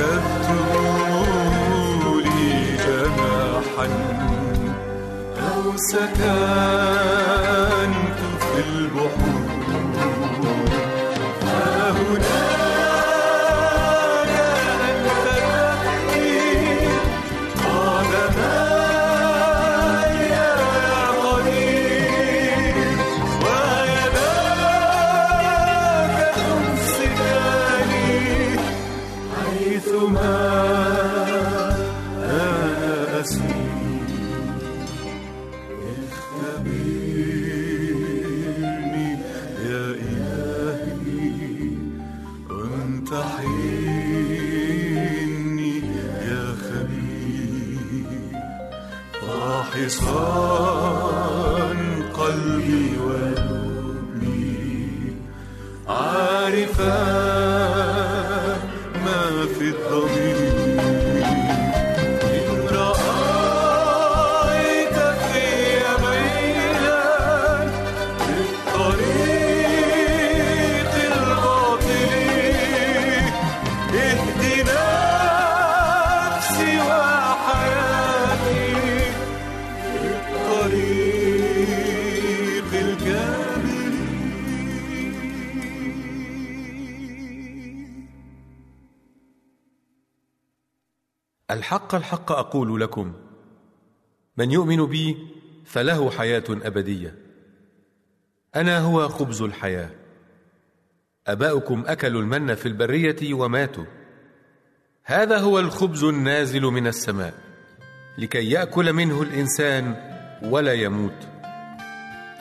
أخذت لي جناحا. أو سكنت أقول لكم من يؤمن بي فله حياة أبدية. أنا هو خبز الحياة. أباؤكم أكلوا المن في البرية وماتوا. هذا هو الخبز النازل من السماء لكي يأكل منه الإنسان ولا يموت.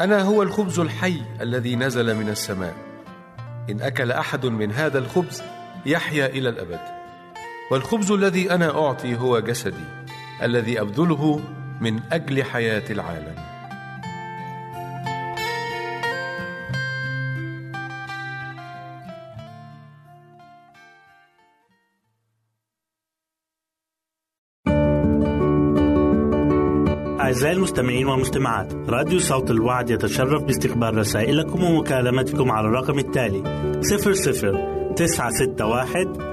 أنا هو الخبز الحي الذي نزل من السماء. إن أكل أحد من هذا الخبز يحيا إلى الأبد. والخبز الذي أنا أعطي هو جسدي. الذي أبذله من أجل حياة العالم. أعزائي المستمعين والمستمعات راديو صوت الوعد يتشرف باستقبال رسائلكم ومكالمتكم على الرقم التالي 00 961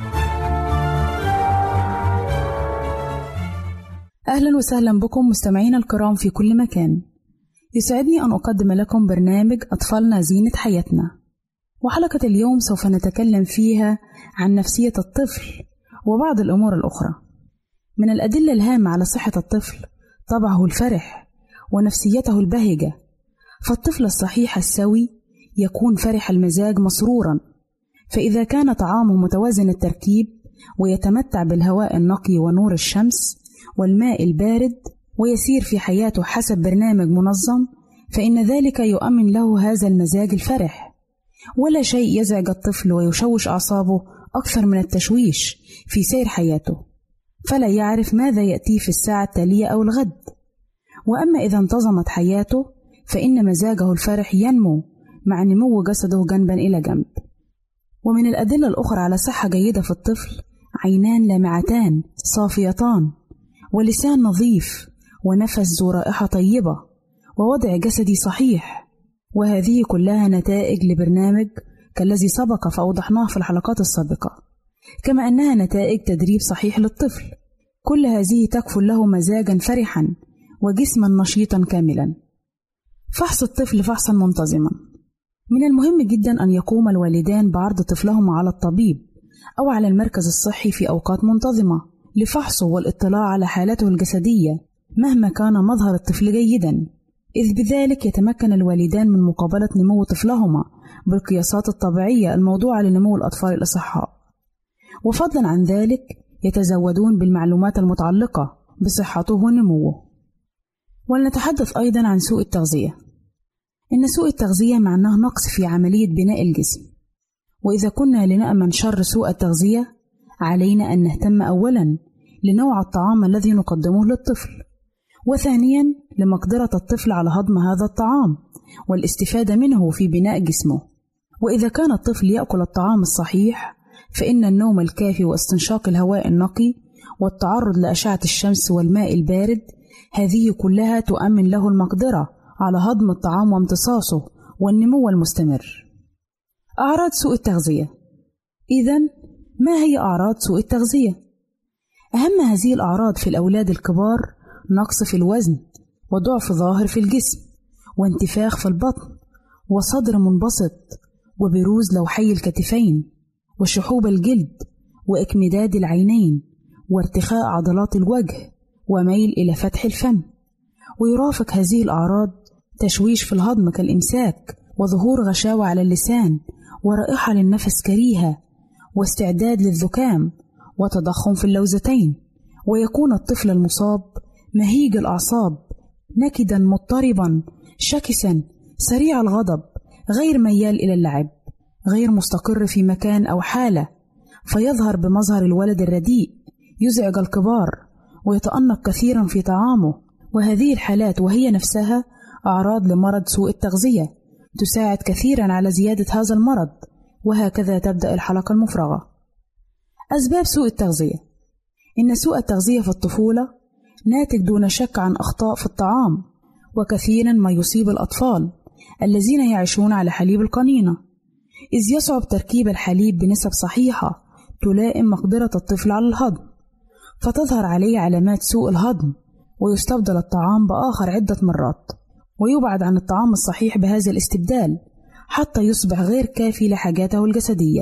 أهلا وسهلا بكم مستمعينا الكرام في كل مكان. يسعدني أن أقدم لكم برنامج أطفالنا زينة حياتنا. وحلقة اليوم سوف نتكلم فيها عن نفسية الطفل وبعض الأمور الأخرى. من الأدلة الهامة على صحة الطفل طبعه الفرح ونفسيته البهجة. فالطفل الصحيح السوي يكون فرح المزاج مسرورا. فإذا كان طعامه متوازن التركيب ويتمتع بالهواء النقي ونور الشمس والماء البارد ويسير في حياته حسب برنامج منظم فإن ذلك يؤمن له هذا المزاج الفرح. ولا شيء يزعج الطفل ويشوش أعصابه أكثر من التشويش في سير حياته. فلا يعرف ماذا يأتيه في الساعة التالية أو الغد. وأما إذا انتظمت حياته فإن مزاجه الفرح ينمو مع نمو جسده جنبا إلى جنب. ومن الأدلة الأخرى على صحة جيدة في الطفل عينان لامعتان صافيتان. ولسان نظيف ونفس ذو رائحة طيبة ووضع جسدي صحيح. وهذه كلها نتائج لبرنامج كالذي سبق فأوضحناه في الحلقات السابقة. كما أنها نتائج تدريب صحيح للطفل. كل هذه تكفل له مزاجا فرحا وجسما نشيطا كاملا. فحص الطفل فحصا منتظما. من المهم جدا أن يقوم الوالدان بعرض طفلهما على الطبيب أو على المركز الصحي في أوقات منتظمة. لفحصه والاطلاع على حالته الجسدية مهما كان مظهر الطفل جيدا. إذ بذلك يتمكن الوالدان من مقابلة نمو طفلهما بالقياسات الطبيعية الموضوعة لنمو الأطفال الأصحاء. وفضلا عن ذلك يتزودون بالمعلومات المتعلقة بصحته ونموه. ولنتحدث أيضا عن سوء التغذية. إن سوء التغذية معناه نقص في عملية بناء الجسم. وإذا كنا لنأمن شر سوء التغذية علينا أن نهتم أولا لنوع الطعام الذي نقدمه للطفل وثانيا لمقدرة الطفل على هضم هذا الطعام والاستفادة منه في بناء جسمه وإذا كان الطفل يأكل الطعام الصحيح فإن النوم الكافي واستنشاق الهواء النقي والتعرض لأشعة الشمس والماء البارد هذه كلها تؤمن له المقدرة على هضم الطعام وامتصاصه والنمو المستمر. أعراض سوء التغذية إذا ما هي أعراض سوء التغذية؟ أهم هذه الأعراض في الأولاد الكبار نقص في الوزن وضعف ظاهر في الجسم وانتفاخ في البطن وصدر منبسط وبروز لوحي الكتفين وشحوب الجلد وإكمداد العينين وارتخاء عضلات الوجه وميل إلى فتح الفم ويرافق هذه الأعراض تشويش في الهضم كالإمساك وظهور غشاوة على اللسان ورائحة للنفس كريهة واستعداد للزكام وتضخم في اللوزتين ويكون الطفل المصاب مهيج الأعصاب نكدا مضطربا شكسا سريع الغضب غير ميال إلى اللعب غير مستقر في مكان أو حالة فيظهر بمظهر الولد الرديء يزعج الكبار ويتأنق كثيرا في طعامه وهذه الحالات وهي نفسها أعراض لمرض سوء التغذية تساعد كثيرا على زيادة هذا المرض. وهكذا تبدأ الحلقة المفرغة. أسباب سوء التغذية. إن سوء التغذية في الطفولة ناتج دون شك عن أخطاء في الطعام وكثيرا ما يصيب الأطفال الذين يعيشون على حليب القنينة. إذ يصعب تركيب الحليب بنسب صحيحة تلائم مقدرة الطفل على الهضم فتظهر عليه علامات سوء الهضم ويستبدل الطعام بآخر عدة مرات ويبعد عن الطعام الصحيح بهذا الاستبدال. حتى يصبح غير كافي لحاجاته الجسدية.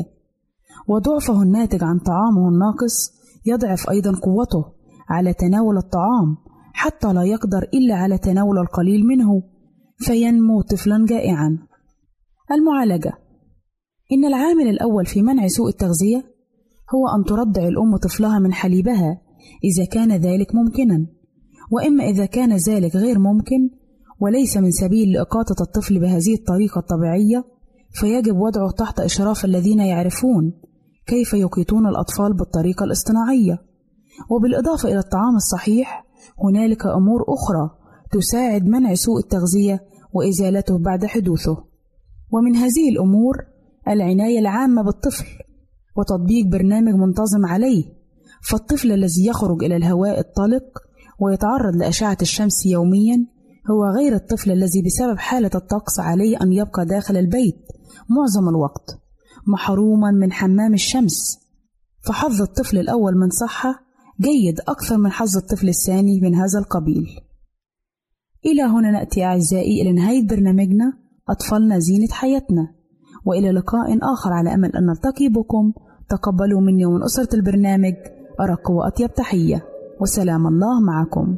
وضعفه الناتج عن طعامه الناقص يضعف أيضا قوته على تناول الطعام حتى لا يقدر إلا على تناول القليل منه فينمو طفلا جائعا. المعالجة. إن العامل الأول في منع سوء التغذية هو أن ترضع الأم طفلها من حليبها إذا كان ذلك ممكنا وإما إذا كان ذلك غير ممكن وليس من سبيل لإقاطة الطفل بهذه الطريقة الطبيعية فيجب وضعه تحت إشراف الذين يعرفون كيف يقيتون الأطفال بالطريقة الاصطناعية. وبالإضافة إلى الطعام الصحيح هنالك أمور أخرى تساعد منع سوء التغذية وإزالته بعد حدوثه. ومن هذه الأمور العناية العامة بالطفل وتطبيق برنامج منتظم عليه فالطفل الذي يخرج إلى الهواء الطلق ويتعرض لأشعة الشمس يوميا هو غير الطفل الذي بسبب حالة الطقس عليه أن يبقى داخل البيت معظم الوقت محروما من حمام الشمس. فحظ الطفل الأول من صحة جيد أكثر من حظ الطفل الثاني من هذا القبيل. إلى هنا نأتي أعزائي إلى نهاية برنامجنا أطفالنا زينة حياتنا وإلى لقاء آخر على أمل أن نلتقي بكم. تقبلوا مني ومن أسرة البرنامج أرق وأطيب تحية وسلام الله معكم.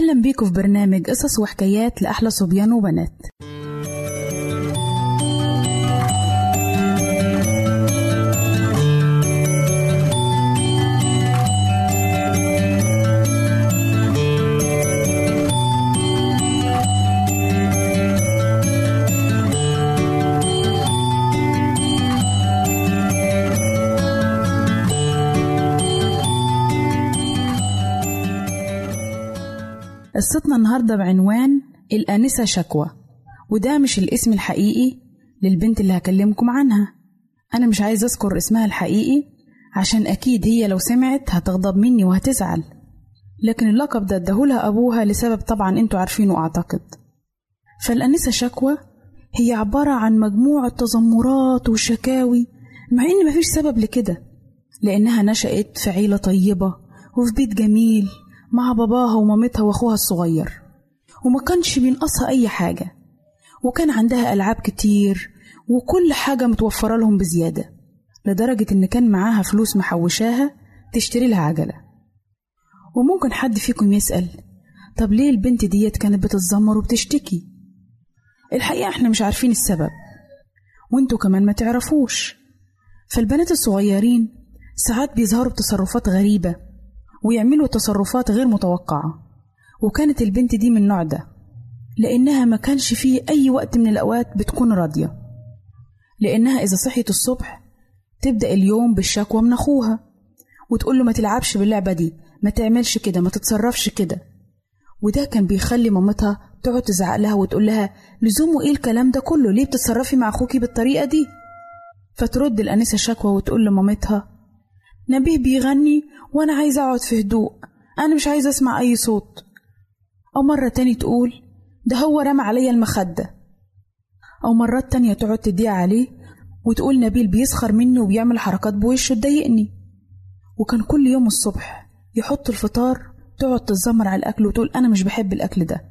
أهلا بيكم في برنامج قصص وحكايات لأحلى صبيان وبنات. قصتنا النهاردة بعنوان الآنسة شكوى وده مش الاسم الحقيقي للبنت اللي هكلمكم عنها. أنا مش عايز أذكر اسمها الحقيقي عشان أكيد هي لو سمعت هتغضب مني وهتزعل. لكن اللقب ده اداهولها أبوها لسبب طبعا أنتوا عارفينه أعتقد. فالآنسة شكوى هي عبارة عن مجموعة تذمرات وشكاوي مع إن مفيش سبب لكده لأنها نشأت في عيلة طيبة وفي بيت جميل مع باباها ومامتها وأخوها الصغير. وما كانش بينقصها أي حاجة. وكان عندها ألعاب كتير وكل حاجة متوفرة لهم بزيادة لدرجة إن كان معاها فلوس محوشاها تشتري لها عجلة. وممكن حد فيكم يسأل طب ليه البنت ديت كانت بتتذمر وبتشتكي؟ الحقيقة إحنا مش عارفين السبب. وإنتوا كمان ما تعرفوش. فالبنات الصغيرين ساعات بيظهروا بتصرفات غريبة. ويعملوا تصرفات غير متوقعة. وكانت البنت دي من النوع ده لأنها ما كانش فيه أي وقت من الأوقات بتكون راضية. لأنها إذا صحيت الصبح تبدأ اليوم بالشكوى من أخوها وتقول له ما تلعبش باللعبة دي ما تعملش كده ما تتصرفش كده. وده كان بيخلي مامتها تقعد تزعق لها وتقول لها لزومه إيه الكلام ده كله؟ ليه بتتصرفي مع أخوكي بالطريقة دي؟ فترد الأنسة شكوى وتقول لمامتها نبيه بيغني وأنا عايزة أقعد في هدوء. أنا مش عايزة أسمع أي صوت. أو مرة تاني تقول ده هو رمى عليا المخدة. أو مرات تانية تقعد تدعي عليه وتقول نبيل بيسخر مني وبيعمل حركات بوشه تضايقني. وكان كل يوم الصبح يحط الفطار تقعد تتذمر على الأكل وتقول أنا مش بحب الأكل ده.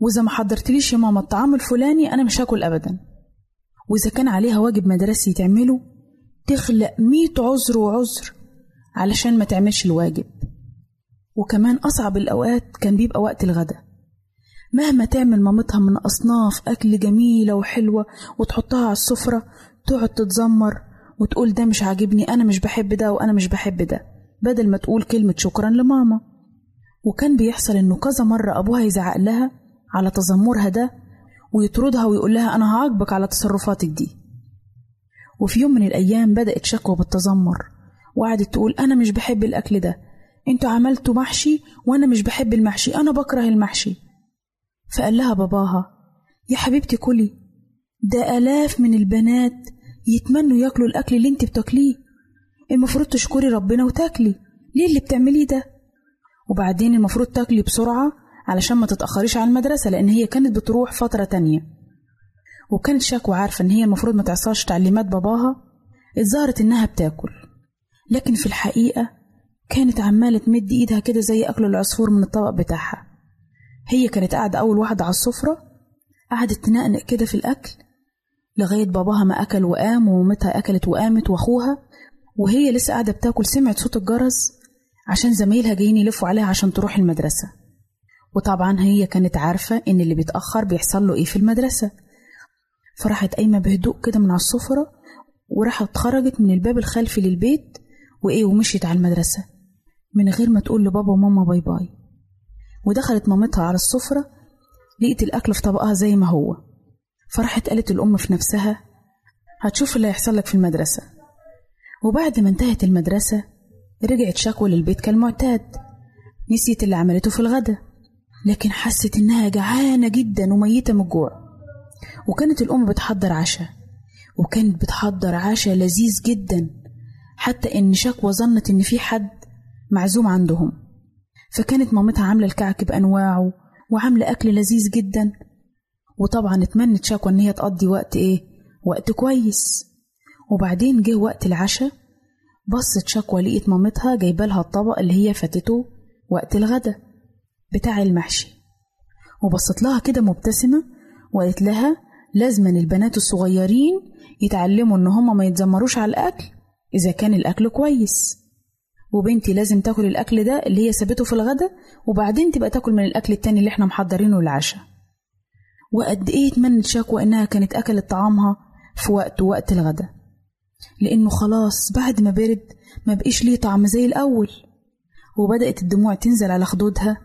وإذا ما حضرتليش يا ماما الطعام الفلاني أنا مش هاكل أبدا. وإذا كان عليها واجب مدرسي تعمله تخلق مية عذر وعذر علشان ما تعملش الواجب. وكمان أصعب الأوقات كان بيبقى وقت الغدا مهما تعمل مامتها من أصناف أكل جميلة وحلوة وتحطها على السفرة تقعد تتذمر وتقول ده مش عاجبني أنا مش بحب ده وأنا مش بحب ده بدل ما تقول كلمة شكرا لماما. وكان بيحصل إنه كذا مرة أبوها يزعق لها على تذمرها ده ويطردها ويقول لها أنا هعاقبك على تصرفاتك دي. وفي يوم من الأيام بدأت شكوى بالتذمر وقعدت تقول أنا مش بحب الأكل ده. أنتوا عملتوا محشي وأنا مش بحب المحشي أنا بكره المحشي. فقال لها باباها يا حبيبتي كلي ده آلاف من البنات يتمنوا ياكلوا الأكل اللي انت بتاكليه. المفروض تشكري ربنا وتاكلي. ليه اللي بتعمليه ده؟ وبعدين المفروض تاكلي بسرعة علشان ما تتأخريش على المدرسة لأن هي كانت بتروح فترة تانية. وكانت شكوى عارفة إن هي المفروض ما تعصاش تعليمات باباها اتظهرت إنها بتاكل. لكن في الحقيقة كانت عمالة تمد إيدها كده زي أكل العصفور من الطبق بتاعها. هي كانت قاعدة أول واحدة على السفرة قعدت تنقنق كده في الأكل لغاية باباها ما أكل وقام ومامتها أكلت وقامت وأخوها وهي لسه قاعدة بتاكل سمعت صوت الجرس عشان زمايلها جايين يلفوا عليها عشان تروح المدرسة. وطبعا هي كانت عارفة إن اللي بيتأخر بيحصل له إيه في المدرسة. فراحت قايمة بهدوء كده من على السفرة وراحت خرجت من الباب الخلفي للبيت وإيه ومشيت على المدرسة من غير ما تقول لبابا وماما باي باي. ودخلت مامتها على السفرة لقيت الأكل في طبقها زي ما هو. فراحت قالت الأم في نفسها هتشوف اللي هيحصل لك في المدرسة. وبعد ما انتهت المدرسة رجعت شكوى للبيت كالمعتاد. نسيت اللي عملته في الغدا لكن حست إنها جعانة جدا وميتة من الجوع. وكانت الأم بتحضر عشاء وكانت بتحضر عشاء لذيذ جدا. حتى إن شكوى ظنت إن في حد معزوم عندهم. فكانت مامتها عاملة الكعك بأنواعه وعاملة أكل لذيذ جدا. وطبعا اتمنت شكوى إن هي تقضي وقت إيه؟ وقت كويس. وبعدين جه وقت العشاء بصت شكوى لقيت مامتها جايبة لها الطبق اللي هي فاتته وقت الغدا بتاع المحشي. وبصت لها كده مبتسمة وقالت لها لازما البنات الصغيرين يتعلموا إن هما ما يتذمروش على الأكل إذا كان الأكل كويس. وبنتي لازم تاكل الأكل ده اللي هي سابته في الغدا وبعدين تبقى تاكل من الأكل التاني اللي إحنا محضرينه للعشاء. وقد إيه اتمنت شكوى إنها كانت أكلت طعامها في وقت وقت الغدا. لأنه خلاص بعد ما برد ما بقيش ليه طعم زي الأول. وبدأت الدموع تنزل على خدودها.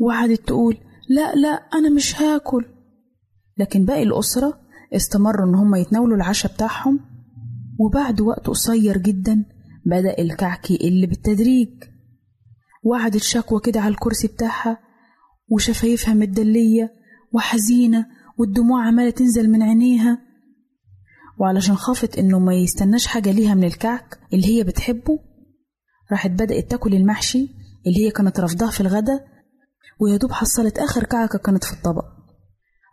وقعدت تقول لا لا أنا مش هاكل. لكن باقي الأسرة استمروا إن هم يتناولوا العشاء بتاعهم وبعد وقت قصير جدا بدأ الكعك يقل بالتدريج. وقعدت شكوى كده على الكرسي بتاعها وشفايفها متدليه وحزينة والدموع عمالة تنزل من عينيها. وعلشان خافت إنه ما يستناش حاجة ليها من الكعك اللي هي بتحبه راحت بدأت تاكل المحشي اللي هي كانت رافضاه في الغدا ويا دوب حصلت آخر كعكة كانت في الطبق.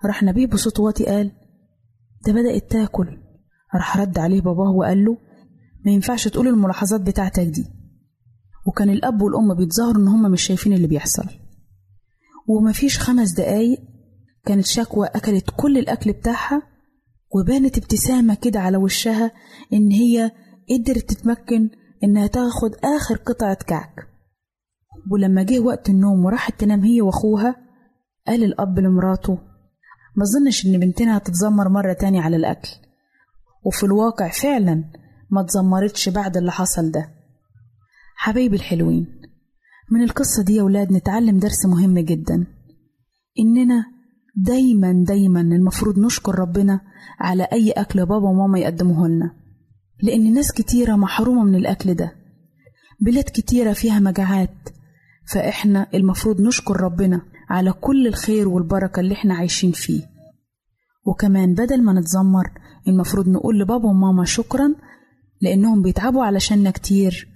راح نبيه بصوت واطي قال ده بدأت تاكل. راح رد عليه باباه وقال له ما ينفعش تقول الملاحظات بتاعتك دي. وكان الأب والأم بيتظاهروا إن هما مش شايفين اللي بيحصل. ومفيش خمس دقايق كانت شكوى أكلت كل الأكل بتاعها وبانت ابتسامة كده على وشها إن هي قدرت تتمكن إنها تاخد آخر قطعة كعك. ولما جه وقت النوم وراحت تنام هي وأخوها قال الأب لمراته ما ظنش إن بنتنا هتتذمر مرة تاني على الأكل. وفي الواقع فعلا ما اتذمرتش بعد اللي حصل ده. حبايبي الحلوين من القصة دي يا ولاد نتعلم درس مهم جدا. إننا دايما دايما المفروض نشكر ربنا على أي أكل بابا وماما يقدموه لنا. لأن ناس كتيرة محرومة من الأكل ده. بلاد كتيرة فيها مجاعات. فإحنا المفروض نشكر ربنا على كل الخير والبركة اللي إحنا عايشين فيه. وكمان بدل ما نتذمر المفروض نقول لبابا وماما شكرا لأنهم بيتعبوا علشاننا كتير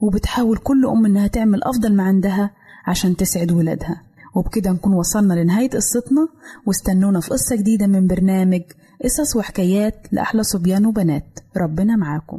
وبتحاول كل أم إنها تعمل أفضل ما عندها عشان تسعد ولادها. وبكده نكون وصلنا لنهاية قصتنا واستنونا في قصة جديدة من برنامج قصص وحكايات لأحلى صبيان وبنات. ربنا معاكم.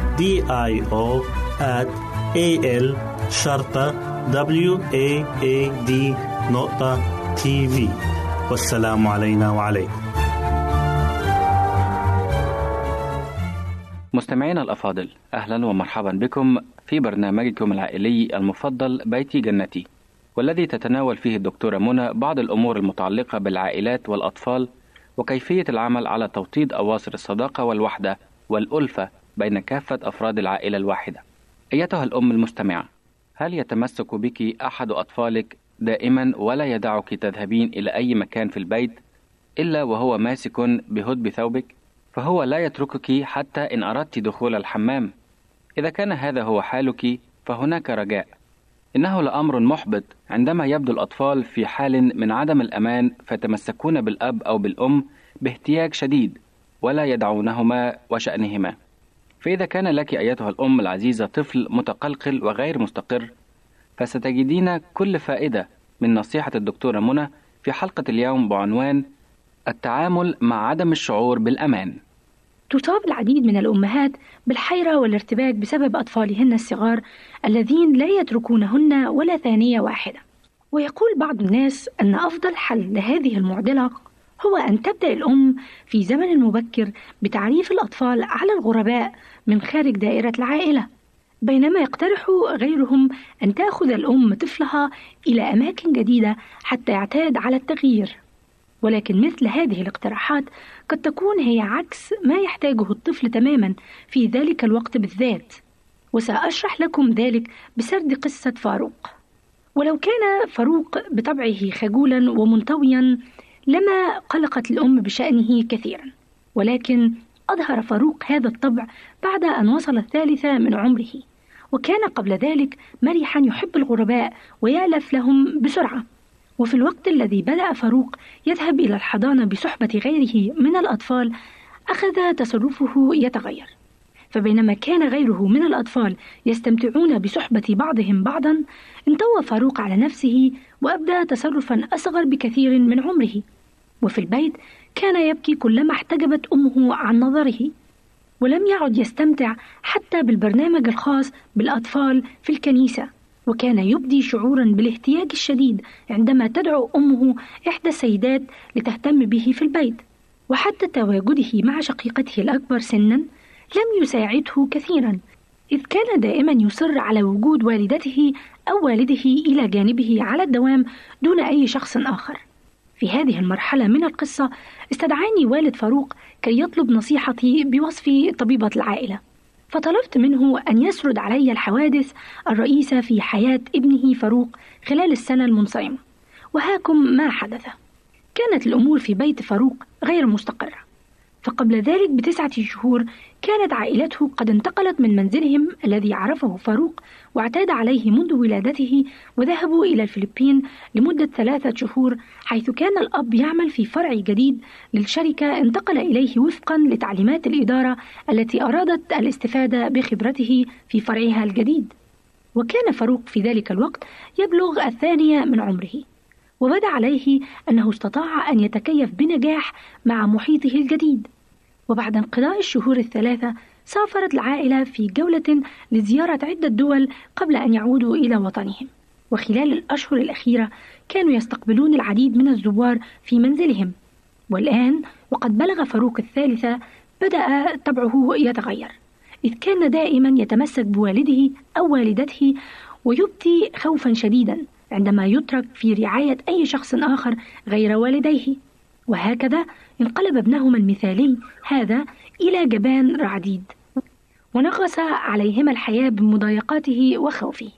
D I O at A L شرطة W A A D نقطة تي في والسلام علينا وعليكم. مستمعينا الأفاضل أهلا ومرحبا بكم في برنامجكم العائلي المفضل بيتي جنتي والذي تتناول فيه الدكتورة منى بعض الأمور المتعلقة بالعائلات والأطفال وكيفية العمل على توطيد أواصر الصداقة والوحدة والألفة بين كافة أفراد العائلة الواحدة. أيتها الأم المستمعة هل يتمسك بك أحد أطفالك دائما ولا يدعك تذهبين إلى أي مكان في البيت إلا وهو ماسك بهدب ثوبك؟ فهو لا يتركك حتى إن أردت دخول الحمام. إذا كان هذا هو حالك فهناك رجاء. إنه لأمر محبط عندما يبدو الأطفال في حال من عدم الأمان فيتمسكون بالأب أو بالأم باحتياج شديد ولا يدعونهما وشأنهما. فإذا كان لك أيتها الأم العزيزة طفل متقلقل وغير مستقر فستجدين كل فائدة من نصيحة الدكتورة منى في حلقة اليوم بعنوان التعامل مع عدم الشعور بالأمان. تصاب العديد من الأمهات بالحيرة والارتباك بسبب أطفالهن الصغار الذين لا يتركونهن ولا ثانية واحدة. ويقول بعض الناس أن أفضل حل لهذه المعضلة هو أن تبدأ الأم في زمن مبكر بتعريف الأطفال على الغرباء من خارج دائرة العائلة بينما يقترح غيرهم أن تأخذ الأم طفلها إلى أماكن جديدة حتى يعتاد على التغيير. ولكن مثل هذه الاقتراحات قد تكون هي عكس ما يحتاجه الطفل تماما في ذلك الوقت بالذات. وسأشرح لكم ذلك بسرد قصة فاروق. ولو كان فاروق بطبعه خجولا ومنطويا لما قلقت الأم بشأنه كثيرا ولكن أظهر فاروق هذا الطبع بعد أن وصل الثالثة من عمره وكان قبل ذلك مرحا يحب الغرباء ويألف لهم بسرعة. وفي الوقت الذي بدأ فاروق يذهب إلى الحضانة بصحبة غيره من الأطفال أخذ تصرفه يتغير. فبينما كان غيره من الأطفال يستمتعون بصحبة بعضهم بعضا انطوى فاروق على نفسه وأبدى تصرفا أصغر بكثير من عمره. وفي البيت كان يبكي كلما احتجبت أمه عن نظره. ولم يعد يستمتع حتى بالبرنامج الخاص بالأطفال في الكنيسة. وكان يبدي شعورا بالاحتياج الشديد عندما تدعو أمه إحدى السيدات لتهتم به في البيت. وحتى تواجده مع شقيقته الأكبر سنا لم يساعده كثيرا إذ كان دائما يصر على وجود والدته أو والده إلى جانبه على الدوام دون أي شخص آخر. في هذه المرحلة من القصة استدعاني والد فاروق كي يطلب نصيحتي بوصف طبيبة العائلة. فطلبت منه أن يسرد علي الحوادث الرئيسة في حياة ابنه فاروق خلال السنة المنصرمة. وهاكم ما حدث. كانت الأمور في بيت فاروق غير مستقرة. فقبل ذلك بتسعة شهور كانت عائلته قد انتقلت من منزلهم الذي عرفه فاروق واعتاد عليه منذ ولادته وذهبوا إلى الفلبين لمدة ثلاثة شهور حيث كان الأب يعمل في فرع جديد للشركة. انتقل إليه وفقا لتعليمات الإدارة التي أرادت الاستفادة بخبرته في فرعها الجديد. وكان فاروق في ذلك الوقت يبلغ الثانية من عمره. وبدا عليه أنه استطاع أن يتكيف بنجاح مع محيطه الجديد. وبعد انقضاء الشهور الثلاثة سافرت العائلة في جولة لزيارة عدة دول قبل أن يعودوا إلى وطنهم. وخلال الأشهر الأخيرة كانوا يستقبلون العديد من الزوار في منزلهم. والآن وقد بلغ فاروق الثالثة بدأ طبعه يتغير. إذ كان دائما يتمسك بوالده أو والدته ويبدي خوفا شديدا. عندما يترك في رعاية أي شخص آخر غير والديه. وهكذا انقلب ابنهما المثالي هذا إلى جبان رعديد. ونغص عليهما الحياة بمضايقاته وخوفه.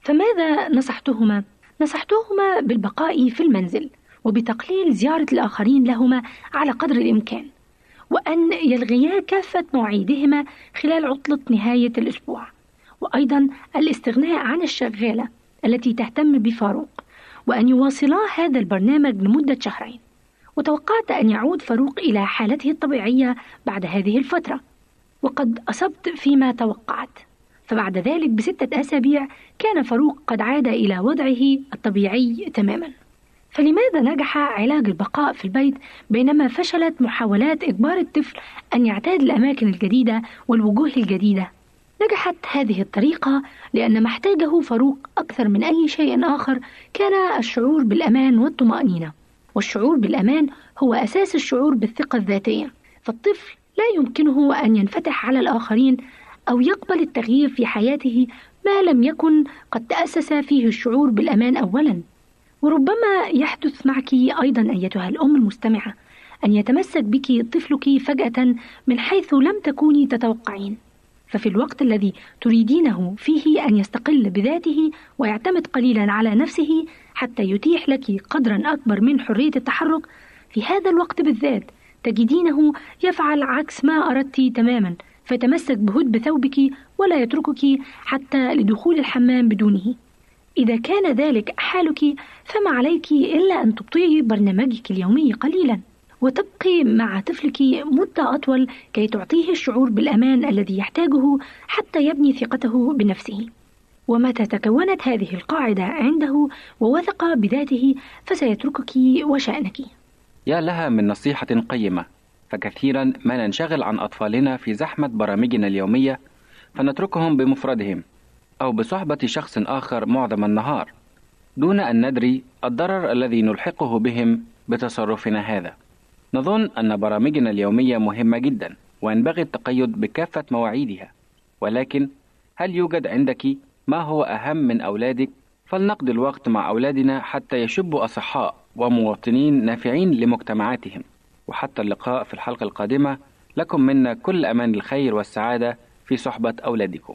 فماذا نصحتهما؟ نصحتهما بالبقاء في المنزل وبتقليل زيارة الآخرين لهما على قدر الإمكان وأن يلغيا كافة مواعيدهما خلال عطلة نهاية الأسبوع وأيضا الاستغناء عن الشغالة التي تهتم بفاروق وأن يواصلا هذا البرنامج لمدة شهرين. وتوقعت أن يعود فاروق إلى حالته الطبيعية بعد هذه الفترة. وقد أصبت فيما توقعت. فبعد ذلك بستة أسابيع كان فاروق قد عاد إلى وضعه الطبيعي تماما. فلماذا نجح علاج البقاء في البيت بينما فشلت محاولات إجبار الطفل أن يعتاد الأماكن الجديدة والوجوه الجديدة؟ نجحت هذه الطريقة لأن ما احتاجه فاروق أكثر من أي شيء آخر كان الشعور بالأمان والطمأنينة. والشعور بالأمان هو أساس الشعور بالثقة الذاتية. فالطفل لا يمكنه أن ينفتح على الآخرين أو يقبل التغيير في حياته ما لم يكن قد تأسس فيه الشعور بالأمان أولا. وربما يحدث معك أيضا أيتها الأم المستمعة أن يتمسك بك طفلك فجأة من حيث لم تكوني تتوقعين. ففي الوقت الذي تريدينه فيه أن يستقل بذاته ويعتمد قليلا على نفسه حتى يتيح لك قدرا أكبر من حرية التحرك في هذا الوقت بالذات تجدينه يفعل عكس ما أردت تماما فيتمسك بهدب ثوبك ولا يتركك حتى لدخول الحمام بدونه. إذا كان ذلك حالك فما عليك إلا أن تبطئي برنامجك اليومي قليلا. وتبقي مع طفلك مدة أطول كي تعطيه الشعور بالأمان الذي يحتاجه حتى يبني ثقته بنفسه. ومتى تكونت هذه القاعدة عنده ووثق بذاته فسيتركك وشأنك. يا لها من نصيحة قيمة. فكثيرا ما ننشغل عن أطفالنا في زحمة برامجنا اليومية فنتركهم بمفردهم أو بصحبة شخص آخر معظم النهار دون أن ندري الضرر الذي نلحقه بهم بتصرفنا هذا. نظن أن برامجنا اليومية مهمة جدا وينبغي التقيد بكافة مواعيدها. ولكن هل يوجد عندك ما هو أهم من أولادك؟ فلنقضي الوقت مع أولادنا حتى يشبوا أصحاء ومواطنين نافعين لمجتمعاتهم. وحتى اللقاء في الحلقة القادمة لكم منا كل أمان الخير والسعادة في صحبة أولادكم.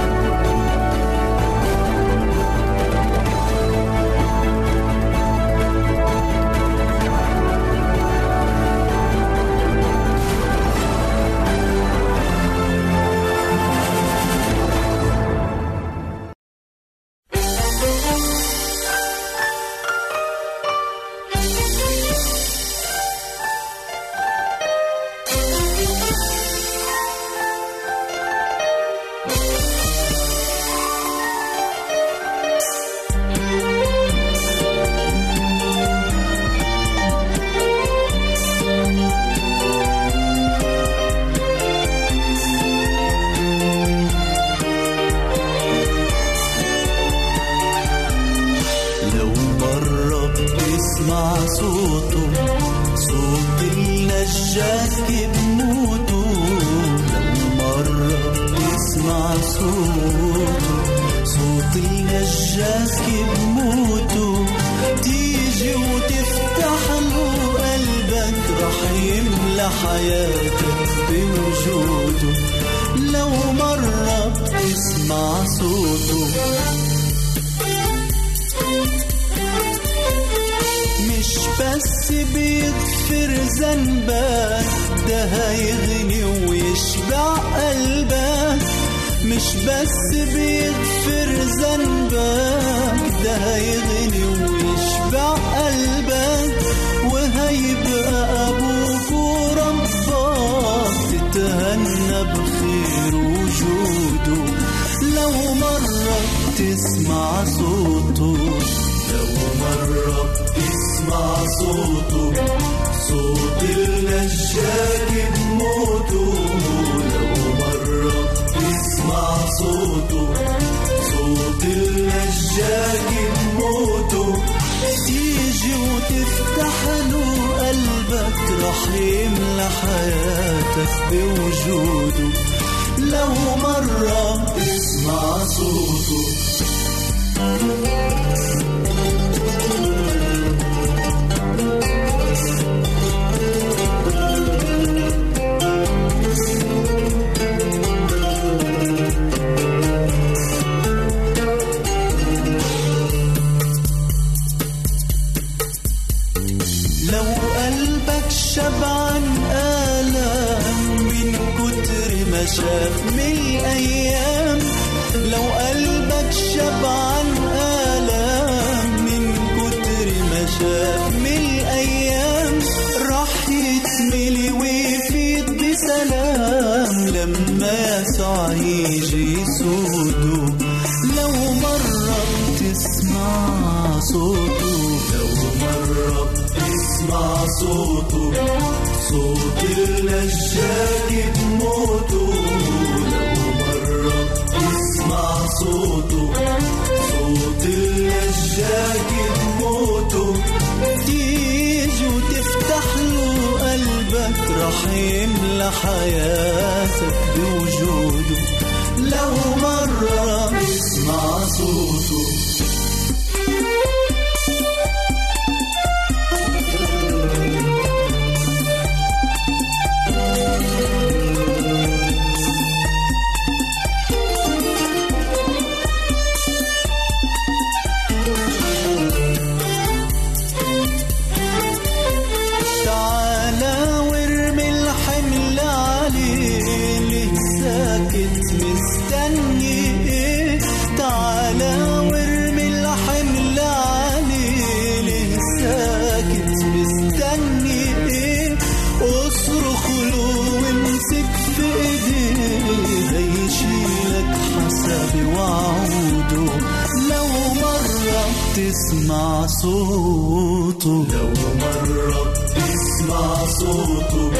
تسمع صوته. لو مرة تسمع صوته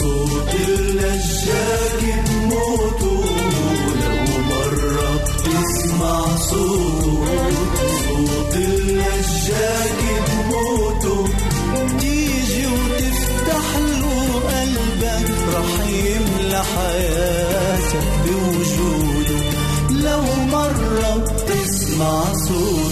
صوت النجاك بموته لو مرة تسمع صوته صوت النجاك بموته تيجي وتفتح له قلبك رح يملى حياتك بوجوده. لو مرة تسمع صوته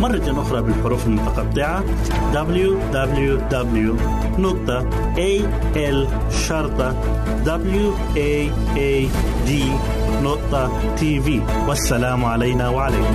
مرة أخرى بالحروف المتقطعة www.al-waad.tv والسلام علينا وعليكم.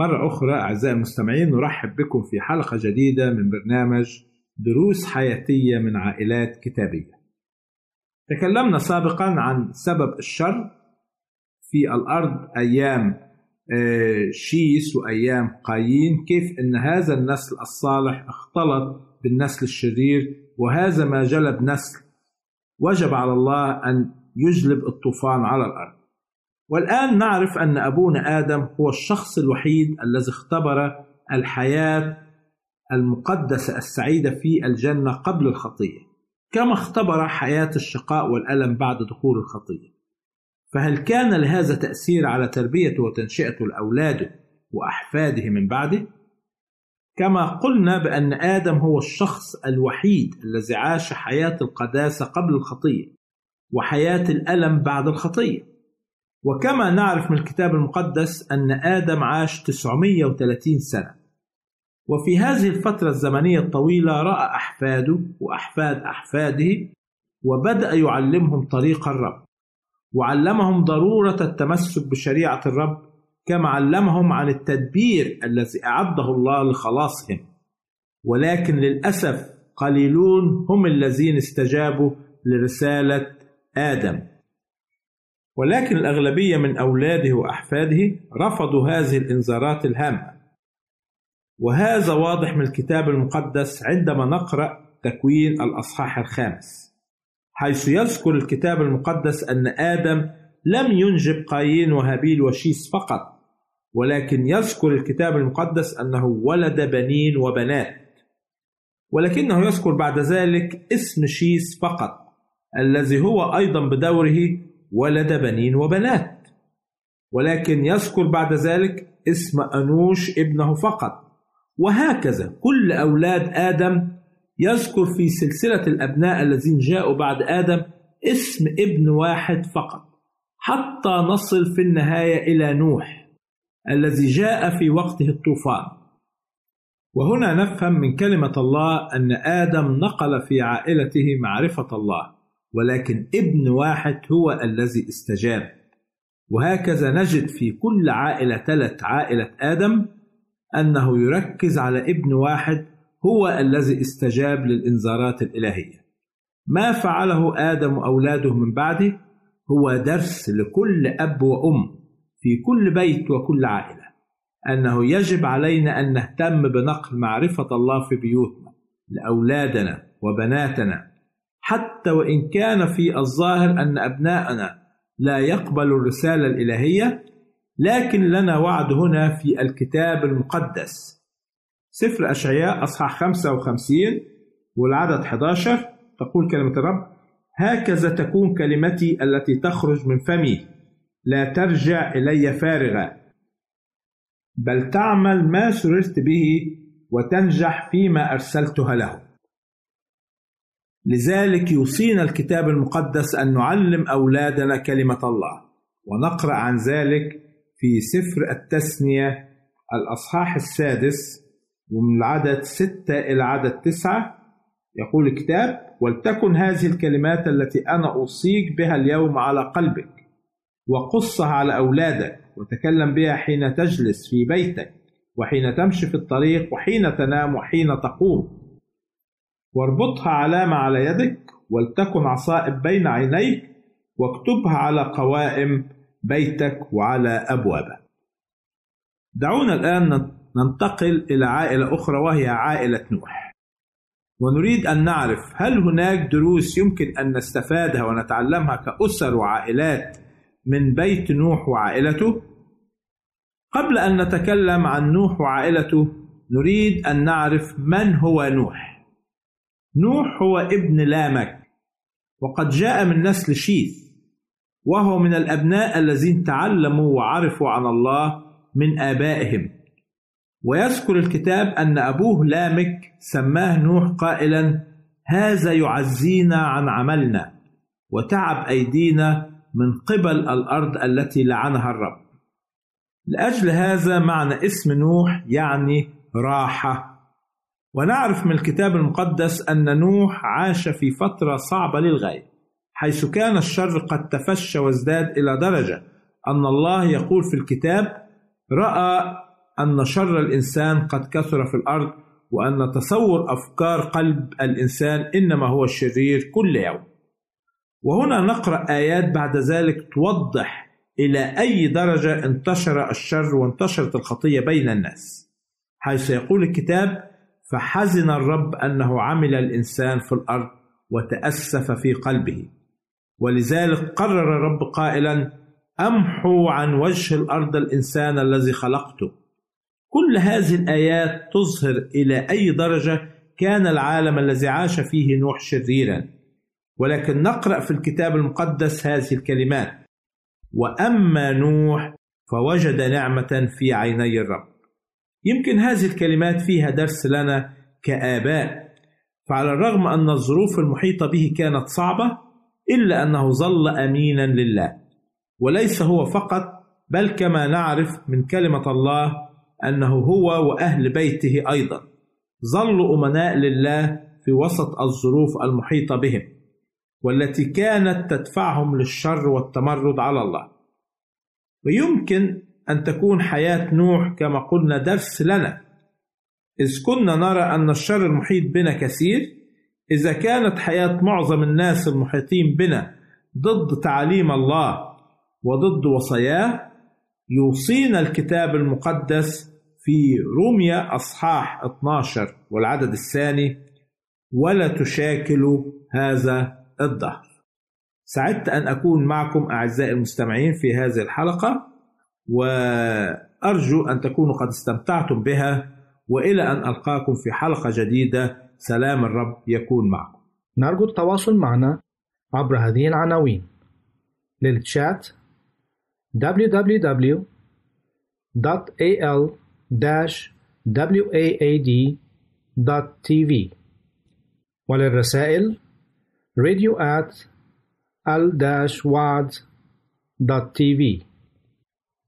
مرة أخرى أعزائي المستمعين نرحب بكم في حلقة جديدة من برنامج دروس حياتية من عائلات كتابية. تكلمنا سابقا عن سبب الشر في الأرض أيام آه، شيس وأيام قايين كيف أن هذا النسل الصالح اختلط بالنسل الشرير وهذا ما جلب نسل وجب على الله أن يجلب الطوفان على الأرض والآن نعرف أن أبونا آدم هو الشخص الوحيد الذي اختبر الحياة المقدسة السعيدة في الجنة قبل الخطية كما اختبر حياة الشقاء والألم بعد دخول الخطية فهل كان لهذا تأثير على تربيته وتنشئته لأولاده وأحفاده من بعده؟ كما قلنا بأن آدم هو الشخص الوحيد الذي عاش حياة القداسة قبل الخطية وحياة الألم بعد الخطية وكما نعرف من الكتاب المقدس أن آدم عاش 930 سنة. وفي هذه الفترة الزمنية الطويلة رأى أحفاده وأحفاد أحفاده وبدأ يعلمهم طريق الرب وعلمهم ضرورة التمسك بشريعة الرب كما علمهم عن التدبير الذي أعده الله لخلاصهم. ولكن للأسف قليلون هم الذين استجابوا لرسالة آدم. ولكن الأغلبية من أولاده وأحفاده رفضوا هذه الإنذارات الهامة. وهذا واضح من الكتاب المقدس عندما نقرأ تكوين الأصحاح الخامس حيث يذكر الكتاب المقدس أن آدم لم ينجب قايين وهابيل وشيس فقط ولكن يذكر الكتاب المقدس أنه ولد بنين وبنات. ولكنه يذكر بعد ذلك اسم شيس فقط الذي هو أيضا بدوره ولد بنين وبنات. ولكن يذكر بعد ذلك اسم أنوش ابنه فقط. وهكذا كل أولاد آدم يذكر في سلسلة الأبناء الذين جاءوا بعد آدم اسم ابن واحد فقط حتى نصل في النهاية إلى نوح الذي جاء في وقته الطوفان. وهنا نفهم من كلمة الله أن آدم نقل في عائلته معرفة الله. ولكن ابن واحد هو الذي استجاب. وهكذا نجد في كل عائلة تلت عائلة آدم أنه يركز على ابن واحد هو الذي استجاب للإنذارات الإلهية. ما فعله آدم وأولاده من بعده هو درس لكل أب وأم في كل بيت وكل عائلة. أنه يجب علينا أن نهتم بنقل معرفة الله في بيوتنا لأولادنا وبناتنا حتى وإن كان في الظاهر أن أبناءنا لا يقبلوا الرسالة الإلهية لكن لنا وعد هنا في الكتاب المقدس. سفر أشعياء أصحاح 55 والعدد 11 تقول كلمة الرب هكذا تكون كلمتي التي تخرج من فمي لا ترجع إلي فارغة بل تعمل ما سررت به وتنجح فيما أرسلتها له. لذلك يوصينا الكتاب المقدس أن نعلم أولادنا كلمة الله ونقرأ عن ذلك في سفر التثنية الأصحاح السادس ومن العدد ستة إلى عدد تسعة. يقول الكتاب ولتكن هذه الكلمات التي أنا أوصيك بها اليوم على قلبك وقصها على أولادك وتكلم بها حين تجلس في بيتك وحين تمشي في الطريق وحين تنام وحين تقوم واربطها علامة على يدك ولتكن عصائب بين عينيك واكتبها على قوائم بيتك وعلى أبوابك دعونا الآن ننتقل إلى عائلة أخرى وهي عائلة نوح ونريد أن نعرف هل هناك دروس يمكن أن نستفادها ونتعلمها كأسر وعائلات من بيت نوح وعائلته؟ قبل أن نتكلم عن نوح وعائلته نريد أن نعرف من هو نوح. نوح هو ابن لامك وقد جاء من نسل شيث وهو من الأبناء الذين تعلموا وعرفوا عن الله من آبائهم. ويذكر الكتاب أن أبوه لامك سماه نوح قائلا هذا يعزينا عن عملنا وتعب أيدينا من قبل الأرض التي لعنها الرب. لأجل هذا معنى اسم نوح يعني راحة. ونعرف من الكتاب المقدس أن نوح عاش في فترة صعبة للغاية حيث كان الشر قد تفشى وازداد إلى درجة أن الله يقول في الكتاب رأى أن شر الإنسان قد كثر في الأرض وأن تصور أفكار قلب الإنسان إنما هو الشرير كل يوم. وهنا نقرأ آيات بعد ذلك توضح إلى أي درجة انتشر الشر وانتشرت الخطية بين الناس حيث يقول الكتاب فحزن الرب أنه عمل الإنسان في الأرض وتأسف في قلبه. ولذلك قرر الرب قائلا أمحو عن وجه الأرض الإنسان الذي خلقته. كل هذه الآيات تظهر إلى أي درجة كان العالم الذي عاش فيه نوح شريرا. ولكن نقرأ في الكتاب المقدس هذه الكلمات. وأما نوح فوجد نعمة في عيني الرب. يمكن هذه الكلمات فيها درس لنا كآباء. فعلى الرغم أن الظروف المحيطة به كانت صعبة إلا أنه ظل أمينا لله. وليس هو فقط بل كما نعرف من كلمة الله أنه هو وأهل بيته أيضا. ظلوا أمناء لله في وسط الظروف المحيطة بهم والتي كانت تدفعهم للشر والتمرد على الله. ويمكن أن تكون حياة نوح كما قلنا درس لنا. إذ كنا نرى أن الشر المحيط بنا كثير إذا كانت حياة معظم الناس المحيطين بنا ضد تعاليم الله وضد وصاياه يوصينا الكتاب المقدس في روميا أصحاح 12 والعدد الثاني ولا تشاكلوا هذا الدهر. سعدت أن أكون معكم أعزائي المستمعين في هذه الحلقة. وأرجو أن تكونوا قد استمتعتم بها وإلى أن ألقاكم في حلقة جديدة. سلام الرب يكون معكم. نرجو التواصل معنا عبر هذه العناوين. للتشات www.al-waad.tv وللرسائل radio at al-waad.tv